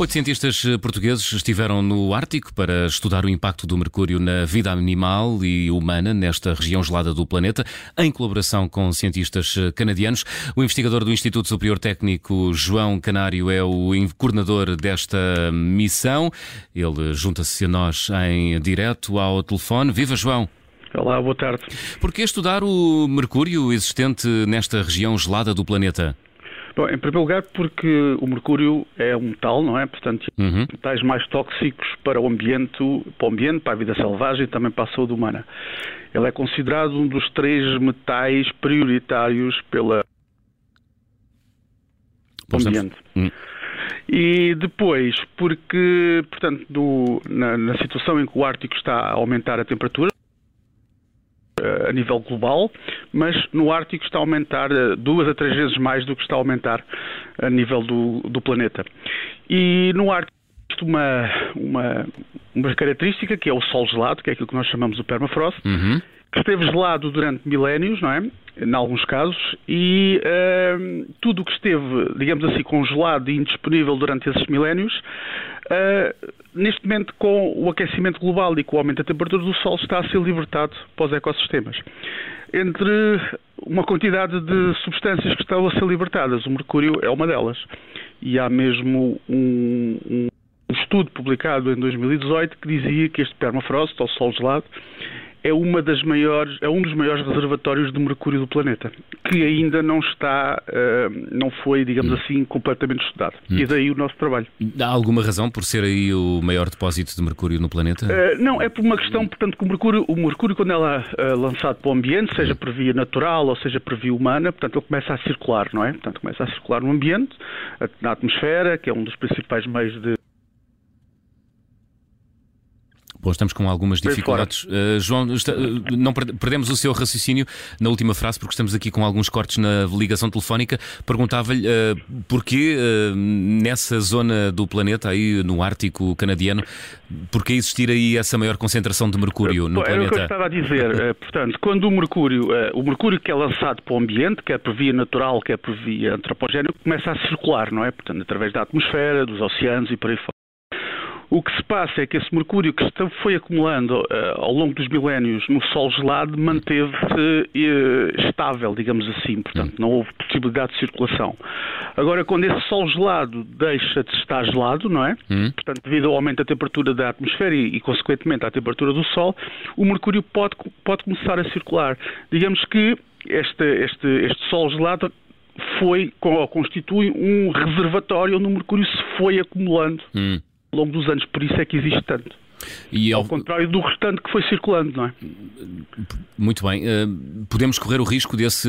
Oito cientistas portugueses estiveram no Ártico para estudar o impacto do mercúrio na vida animal e humana nesta região gelada do planeta, em colaboração com cientistas canadianos. O investigador do Instituto Superior Técnico, João Canário, é o coordenador desta missão. Ele junta-se a nós em direto ao telefone. Viva, João! Olá, boa tarde. Por que estudar o mercúrio existente nesta região gelada do planeta? Bom, em primeiro lugar, porque o mercúrio é um metal, não é? Portanto, uhum. metais mais tóxicos para o ambiente, para o ambiente, para a vida selvagem e também para a saúde humana. Ele é considerado um dos três metais prioritários pela ambiente. Hum. E depois, porque, portanto, do, na, na situação em que o Ártico está a aumentar a temperatura, a nível global, mas no Ártico está a aumentar eh, duas a três vezes mais do que está a aumentar a nível do, do planeta. E no Ártico uma, uma, uma característica que é o sol gelado, que é aquilo que nós chamamos o permafrost, uhum. Que esteve gelado durante milénios, não é? Em alguns casos, e uh, tudo o que esteve, digamos assim, congelado e indisponível durante esses milénios, uh, neste momento, com o aquecimento global e com o aumento da temperatura do Sol, está a ser libertado para os ecossistemas. Entre uma quantidade de substâncias que estão a ser libertadas, o mercúrio é uma delas. E há mesmo um, um estudo publicado em 2018 que dizia que este permafrost, ou sol gelado, é uma das maiores, é um dos maiores reservatórios de mercúrio do planeta, que ainda não está, uh, não foi, digamos hum. assim, completamente estudado. Hum. E daí o nosso trabalho. Há alguma razão por ser aí o maior depósito de mercúrio no planeta? Uh, não, é por uma questão, portanto, que o mercúrio, o mercúrio quando ela é lançado para o ambiente, seja por via natural ou seja por via humana, portanto, ele começa a circular, não é? Portanto, começa a circular no ambiente, na atmosfera, que é um dos principais meios de Bom, estamos com algumas dificuldades. Uh, João, está, uh, não perdemos o seu raciocínio na última frase, porque estamos aqui com alguns cortes na ligação telefónica. Perguntava-lhe uh, porquê nessa zona do planeta, aí no Ártico canadiano, porquê existir aí essa maior concentração de mercúrio no planeta? É o que eu estava a dizer. portanto, quando o mercúrio, o mercúrio que é lançado para o ambiente, quer por via natural, quer por via antropogénica, começa a circular, não é? Portanto, através da atmosfera, dos oceanos e por aí fora. O que se passa é que esse mercúrio que foi acumulando uh, ao longo dos milénios no Sol gelado manteve-se uh, estável, digamos assim, portanto não houve possibilidade de circulação. Agora, quando esse Sol gelado deixa de estar gelado, não é? Hum. Portanto, devido ao aumento da temperatura da atmosfera e, e, consequentemente, à temperatura do Sol, o mercúrio pode, pode começar a circular. Digamos que este, este, este Sol gelado foi, constitui um reservatório onde o mercúrio se foi acumulando. Hum ao longo dos anos, por isso é que existe tanto. E ao... ao contrário do restante que foi circulando, não é? Muito bem. Uh, podemos correr o risco desse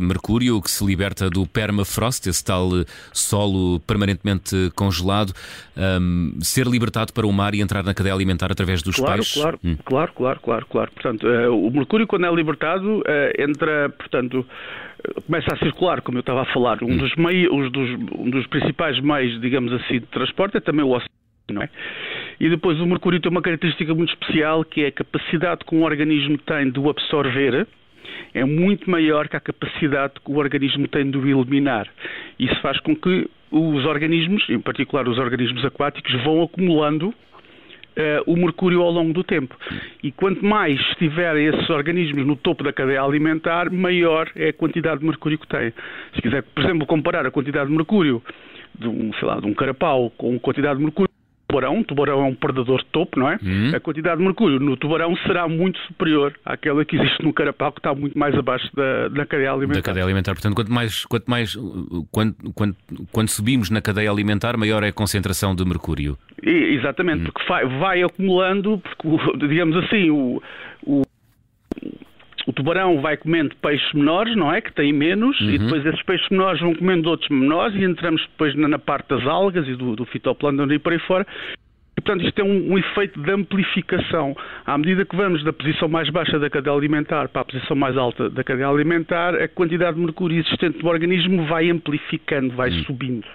mercúrio que se liberta do permafrost, esse tal solo permanentemente congelado, um, ser libertado para o mar e entrar na cadeia alimentar através dos claro, peixes? Claro, hum. claro, claro, claro, claro. Portanto, uh, o mercúrio, quando é libertado, entra, portanto, começa a circular, como eu estava a falar. Um, hum. dos, meios, um dos principais meios, digamos assim, de transporte é também o oceano não é? E depois o mercúrio tem uma característica muito especial que é a capacidade que um organismo tem de o absorver é muito maior que a capacidade que o organismo tem de o eliminar. Isso faz com que os organismos, em particular os organismos aquáticos, vão acumulando Uh, o mercúrio ao longo do tempo. E quanto mais estiverem esses organismos no topo da cadeia alimentar, maior é a quantidade de mercúrio que têm. Se quiser, por exemplo, comparar a quantidade de mercúrio de um, sei lá, de um carapau com a quantidade de mercúrio tubarão. O tubarão é um predador de topo, não é? Uhum. A quantidade de mercúrio no tubarão será muito superior àquela que existe no carapau, que está muito mais abaixo da, da cadeia alimentar. Da cadeia alimentar. Portanto, quanto mais, quanto mais quando, quando, quando subimos na cadeia alimentar, maior é a concentração de mercúrio. E, exatamente, uhum. porque vai, vai acumulando, porque, digamos assim, o o tubarão vai comendo peixes menores, não é? Que têm menos, uhum. e depois esses peixes menores vão comendo outros menores, e entramos depois na, na parte das algas e do, do fitoplâncton e por aí fora. E, portanto, isto é um, um, efeito de amplificação. À medida que vamos da posição mais baixa da cadeia alimentar para a posição mais alta da cadeia alimentar, a quantidade de mercúrio existente no organismo vai amplificando, vai uhum. subindo.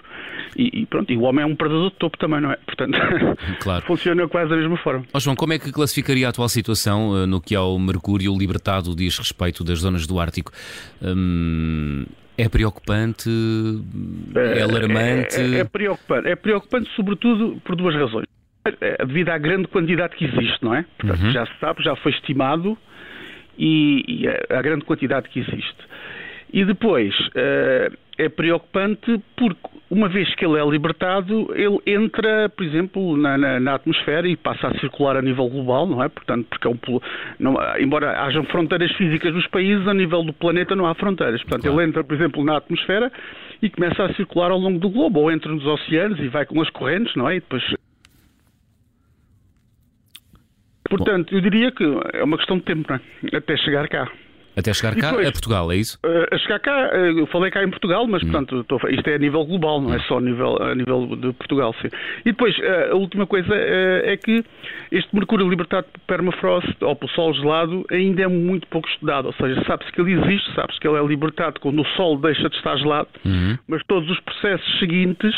E, e, pronto, e o homem é um predador de topo também, não é? Portanto, claro. funciona quase da mesma forma. Oh, João, como é que classificaria a atual situação uh, no que ao mercúrio libertado diz respeito das zonas do Ártico? Hum, É preocupante? É, é alarmante? É, é, é, preocupante. É preocupante, sobretudo, por duas razões. Devido à grande quantidade que existe, não é? Portanto, uhum. já se sabe, já foi estimado e, e a, a grande quantidade que existe. E depois, uh, é preocupante porque, uma vez que ele é libertado, ele entra, por exemplo, na, na, na, atmosfera e passa a circular a nível global, não é? Portanto, porque é um, não, embora hajam fronteiras físicas dos países, a nível do planeta não há fronteiras. Portanto, claro. ele entra, por exemplo, na atmosfera e começa a circular ao longo do globo, ou entra nos oceanos e vai com as correntes, não é? E depois Portanto, eu diria que é uma questão de tempo, não é? Até chegar cá. Até chegar cá depois, a Portugal, é isso? Uh, a chegar cá, uh, eu falei cá em Portugal, mas hum. portanto tô, isto é a nível global, não é hum. só a nível, a nível de Portugal. Sim. E depois, uh, a última coisa é que este mercúrio libertado por permafrost ou pelo sol gelado ainda é muito pouco estudado. Ou seja, sabe-se que ele existe, sabe-se que ele é libertado quando o sol deixa de estar gelado, uhum. mas todos os processos seguintes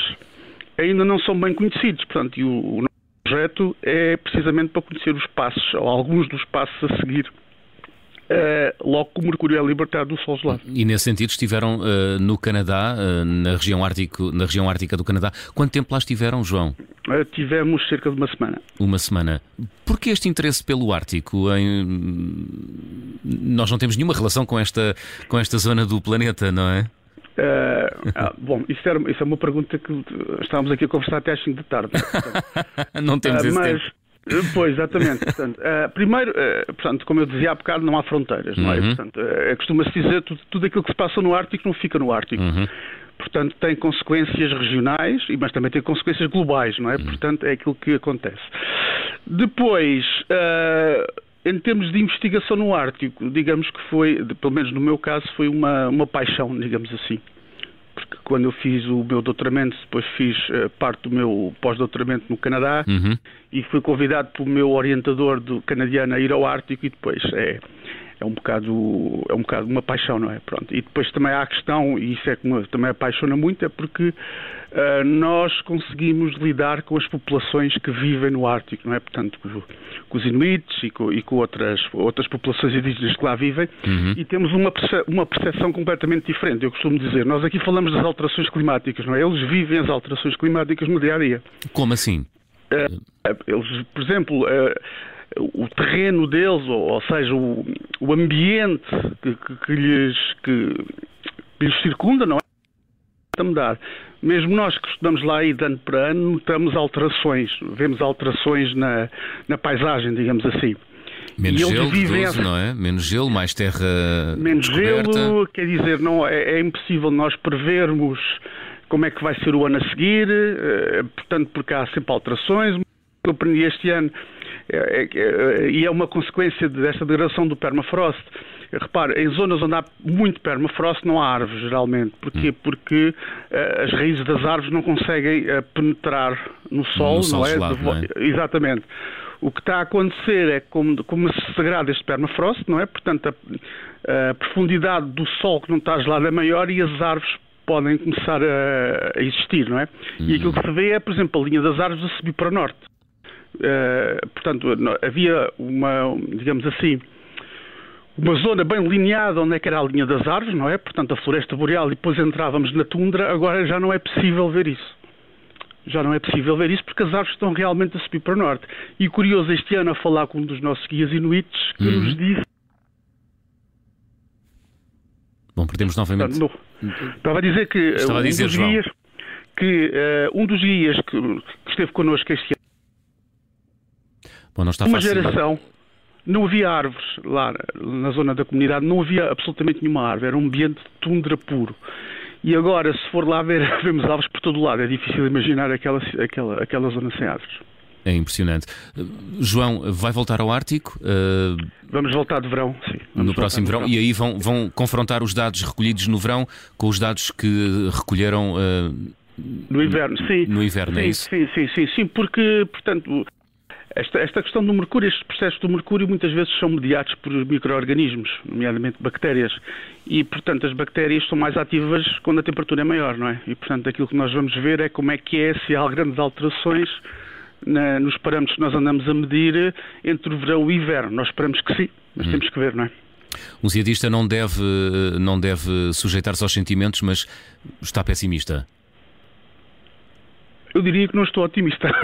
ainda não são bem conhecidos. Portanto, e o, o projeto é precisamente para conhecer os passos, ou alguns dos passos a seguir Uh, logo que o mercúrio é libertado do sol gelado. E nesse sentido estiveram uh, no Canadá, uh, na, região ártico, na região ártica do Canadá. Quanto tempo lá estiveram, João? tivemos cerca de uma semana. Uma semana. Por que este interesse pelo Ártico? Em... Nós não temos nenhuma relação com esta, com esta zona do planeta, não é? Uh, bom, isso, era, isso, é uma pergunta que estávamos aqui a conversar até às 5 da tarde. não temos uh, esse mas, tempo. Pois, exatamente. Portanto, uh, primeiro, uh, portanto, como eu dizia há bocado, não há fronteiras, não é? Uhum. Portanto, uh, costuma-se dizer tudo, tudo aquilo que se passa no Ártico não fica no Ártico. Uhum. Portanto, tem consequências regionais, mas também tem consequências globais, não é? Uhum. Portanto, é aquilo que acontece. Depois, em termos de investigação no Ártico, digamos que foi, pelo menos no meu caso, foi uma, uma paixão, digamos assim porque quando eu fiz o meu doutoramento, depois fiz uh, parte do meu pós-doutoramento no Canadá uhum. e fui convidado pelo meu orientador do canadiano a ir ao Ártico e depois é é um bocado é um bocado uma paixão, não é? Pronto. E depois também há a questão, e isso é que me, também apaixona muito, é porque uh, nós conseguimos lidar com as populações que vivem no Ártico, não é? Portanto, com, com os Inuits e com, e com, outras, outras populações indígenas que lá vivem, uhum. e temos uma, uma percepção completamente diferente. Eu costumo dizer, nós aqui falamos das alterações climáticas, não é? Eles vivem as alterações climáticas no dia a dia. Como assim? Uh, eles, por exemplo, uh, o terreno deles, ou, ou seja, o, o ambiente que, que, que, lhes, que, lhes circunda, não é? A mudar. Mesmo nós que estudamos lá aí de ano para ano, notamos alterações, vemos alterações na, na paisagem, digamos assim. Menos gelo, vivem 12, não é? Menos gelo, mais terra. Menos descoberta. gelo, quer dizer, não, é, é impossível nós prevermos como é que vai ser o ano a seguir, eh, portanto, porque há sempre alterações. Eu aprendi este ano é, é, é, e é uma consequência desta degradação do permafrost. Repare, em zonas onde há muito permafrost não há árvores, geralmente. Porquê? Hum. Porque uh, as raízes das árvores não conseguem uh, penetrar no sol, no sol não, é? Gelado, não é? Exatamente. O que está a acontecer é como, como se degrada este permafrost, não é? Portanto, a, a, profundidade do sol que não está gelado é maior e as árvores podem começar a, a existir, não é? Hum. E aquilo que se vê é, por exemplo, a linha das árvores a subir para o norte. Eh, portanto, havia uma, digamos assim, uma zona bem lineada onde é que era a linha das árvores, não é? Portanto, a floresta boreal e depois entrávamos na tundra, agora já não é possível ver isso. Já não é possível ver isso porque as árvores estão realmente a subir para o norte. E curioso, este ano a falar com um dos nossos guias inuites que uhum. nos disse. Bom, perdemos novamente. Portanto, no, estava a dizer que estava um, a dizer, dos guias, que, uh, um dos guias que, que esteve connosco este ano Bom, não está uma fácil. geração não havia árvores lá na zona da comunidade, não havia absolutamente nenhuma árvore, era um ambiente de tundra puro. E agora, se for lá ver, vemos árvores por todo o lado, é difícil imaginar aquela, aquela, aquela zona sem árvores. É impressionante. João, vai voltar ao Ártico? Uh... Vamos voltar de verão, sim. Vamos no próximo verão. verão. E aí vão, vão confrontar os dados recolhidos no verão com os dados que recolheram. Uh... No inverno, sim. No inverno, é sim, é isso? Sim, sim, sim, sim, porque, portanto, esta, esta, questão do mercúrio, estes processos do mercúrio muitas vezes são mediados por micro-organismos, nomeadamente bactérias, e portanto as bactérias são mais ativas quando a temperatura é maior, não é? E portanto aquilo que nós vamos ver é como é que é, se há grandes alterações na, nos parâmetros que nós andamos a medir entre o verão e o inverno. Nós esperamos que sim, mas hum. temos que ver, não é? Um cientista não deve, não deve sujeitar-se aos sentimentos, mas está pessimista. Eu diria que não estou otimista.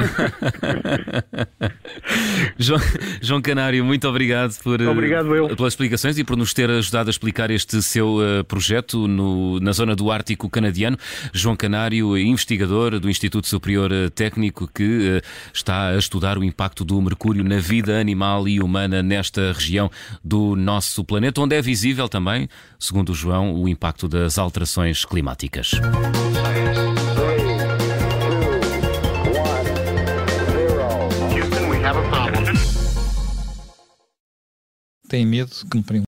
João, João, Canário, muito obrigado, por, obrigado eu. pelas explicações e por nos ter ajudado a explicar este seu uh, projeto no, na zona do Ártico Canadiano. João Canário, investigador do Instituto Superior eh, Técnico, que uh, está a estudar o impacto do mercúrio na vida animal e humana nesta região do nosso planeta, onde é visível também, segundo o João, o impacto das alterações climáticas. Tem medo que me